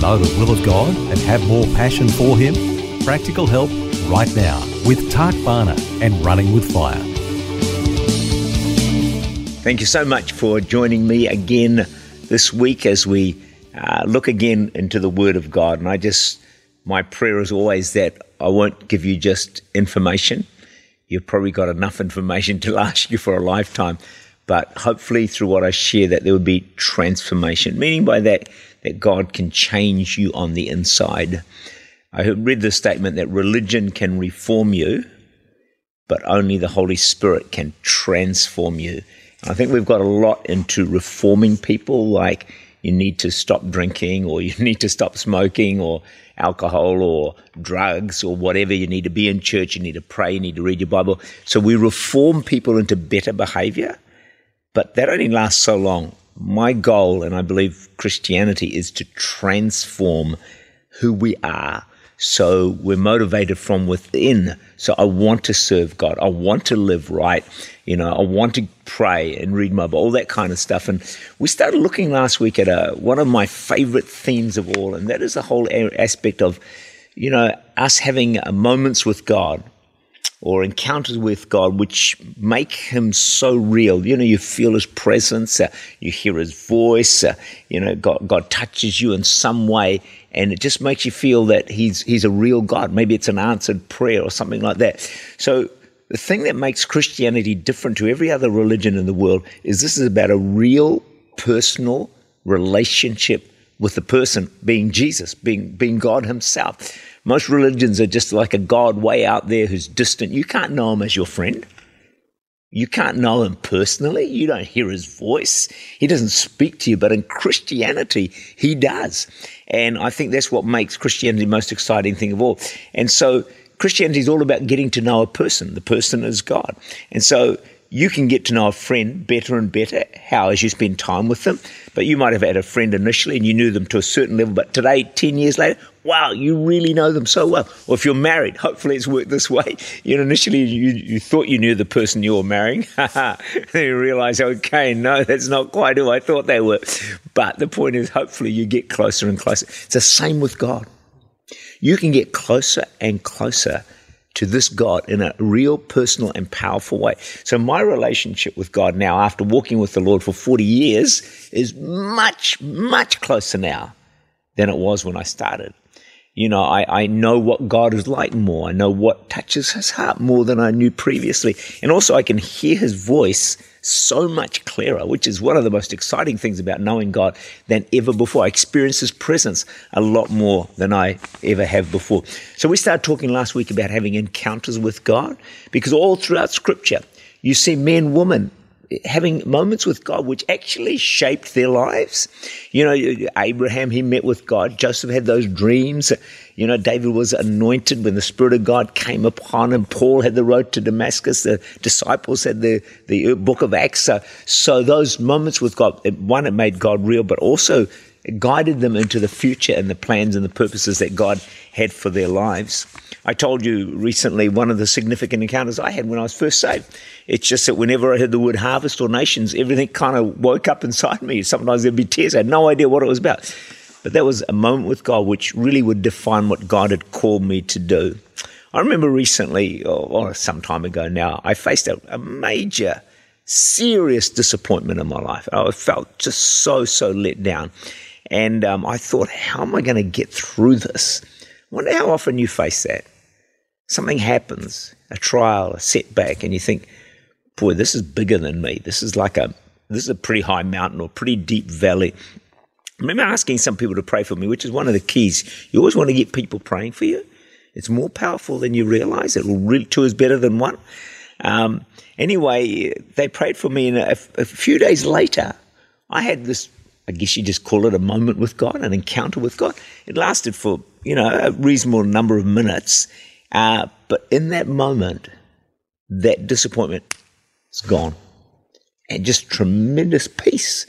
Know the will of God and have more passion for Him? Practical help right now with Tak Bhana and Running with Fire. Thank you so much for joining me again this week as we uh, look again into the Word of God. And I just, my prayer is always that I won't give you just information. You've probably got enough information to last you for a lifetime. But hopefully, through what I share, that there would be transformation. Meaning by that, that God can change you on the inside. I have read the statement that religion can reform you, but only the Holy Spirit can transform you. I think we've got a lot into reforming people, like you need to stop drinking, or you need to stop smoking, or alcohol, or drugs, or whatever. You need to be in church, you need to pray, you need to read your Bible. So we reform people into better behavior, but that only lasts so long my goal, and I believe Christianity, is to transform who we are. So we're motivated from within. So I want to serve God. I want to live right. You know, I want to pray and read my Bible, all that kind of stuff. And we started looking last week at a, one of my favorite themes of all, and that is the whole aspect of, you know, us having uh, moments with God or encounters with God which make him so real. You know, you feel his presence, uh, you hear his voice, uh, you know, God, God touches you in some way and it just makes you feel that he's he's a real God. Maybe it's an answered prayer or something like that. So the thing that makes Christianity different to every other religion in the world is this is about a real personal relationship with the person being Jesus, being being God himself. Most religions are just like a God way out there who's distant. You can't know him as your friend. You can't know him personally. You don't hear his voice. He doesn't speak to you, but in Christianity, he does. And I think that's what makes Christianity the most exciting thing of all. And so Christianity is all about getting to know a person. The person is God. And so you can get to know a friend better and better how as you spend time with them. But you might have had a friend initially and you knew them to a certain level, but today, 10 years later, wow, you really know them so well. Or if you're married, hopefully it's worked this way. You know, initially you, you thought you knew the person you were marrying. then you realize, okay, no, that's not quite who I thought they were. But the point is, hopefully you get closer and closer. It's the same with God. You can get closer and closer to this God in a real personal and powerful way. So my relationship with God now, after walking with the Lord for 40 years, is much, much closer now than it was when I started. You know, I, I know what God is like more. I know what touches his heart more than I knew previously. And also I can hear his voice so much clearer, which is one of the most exciting things about knowing God than ever before. I experience His presence a lot more than I ever have before. So we started talking last week about having encounters with God because all throughout Scripture, you see men, women having moments with God which actually shaped their lives. You know, Abraham, he met with God. Joseph had those dreams. You know, David was anointed when the Spirit of God came upon him. Paul had the road to Damascus. The disciples had the, the book of Acts. So those moments with God, one, it made God real, but also guided them into the future and the plans and the purposes that God had for their lives. I told you recently one of the significant encounters I had when I was first saved. It's just that whenever I heard the word harvest or nations, everything kind of woke up inside me. Sometimes there'd be tears. I had no idea what it was about. But that was a moment with God which really would define what God had called me to do. I remember recently, or, some time ago now, I faced a, a major, serious disappointment in my life. I felt just so, so let down. And um, I thought, how am I going to get through this? I wonder how often you face that. Something happens, a trial, a setback, and you think, boy, this is bigger than me. This is like a this is a pretty high mountain or pretty deep valley. I remember asking some people to pray for me, which is one of the keys. You always want to get people praying for you. It's more powerful than you realize. It will really two is better than one. Um, anyway, they prayed for me, and a, a few days later, I had this I guess you just call it a moment with God, an encounter with God. It lasted for, you know, a reasonable number of minutes. Uh, but in that moment, that disappointment is gone. And just tremendous peace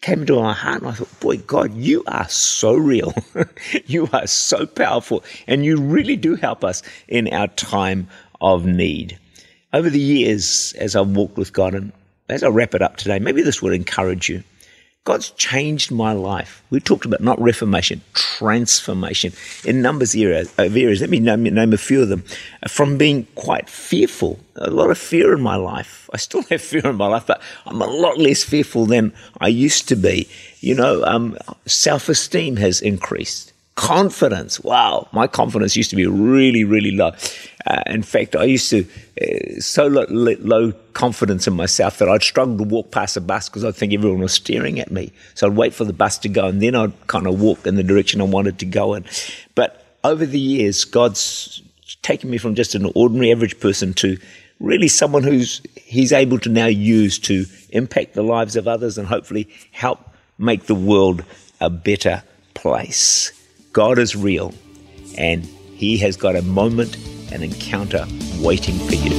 came into my heart. And I thought, boy, God, you are so real. you are so powerful. And you really do help us in our time of need. Over the years, as I've walked with God, and as I wrap it up today, maybe this would encourage you. God's changed my life. We talked about not reformation, transformation in numbers of areas. Let me name, name, a few of them. From being quite fearful, a lot of fear in my life. I still have fear in my life, but I'm a lot less fearful than I used to be. You know, um, self esteem has increased confidence. Wow, my confidence used to be really, really low. Uh, in fact, I used to uh, so low, low, confidence in myself that I'd struggle to walk past a bus because I'd think everyone was staring at me. So I'd wait for the bus to go, and then I'd kind of walk in the direction I wanted to go in. But over the years, God's taken me from just an ordinary, average person to really someone who's He's able to now use to impact the lives of others and hopefully help make the world a better place. God is real and He has got a moment, an encounter waiting for you.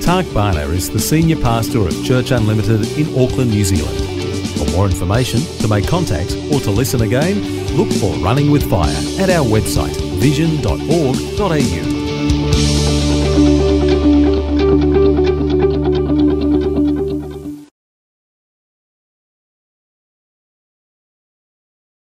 Tak Bhana is the Senior Pastor of Church Unlimited in Auckland, New Zealand. For more information, to make contact, or to listen again, look for Running with Fire at our website vision.org.au.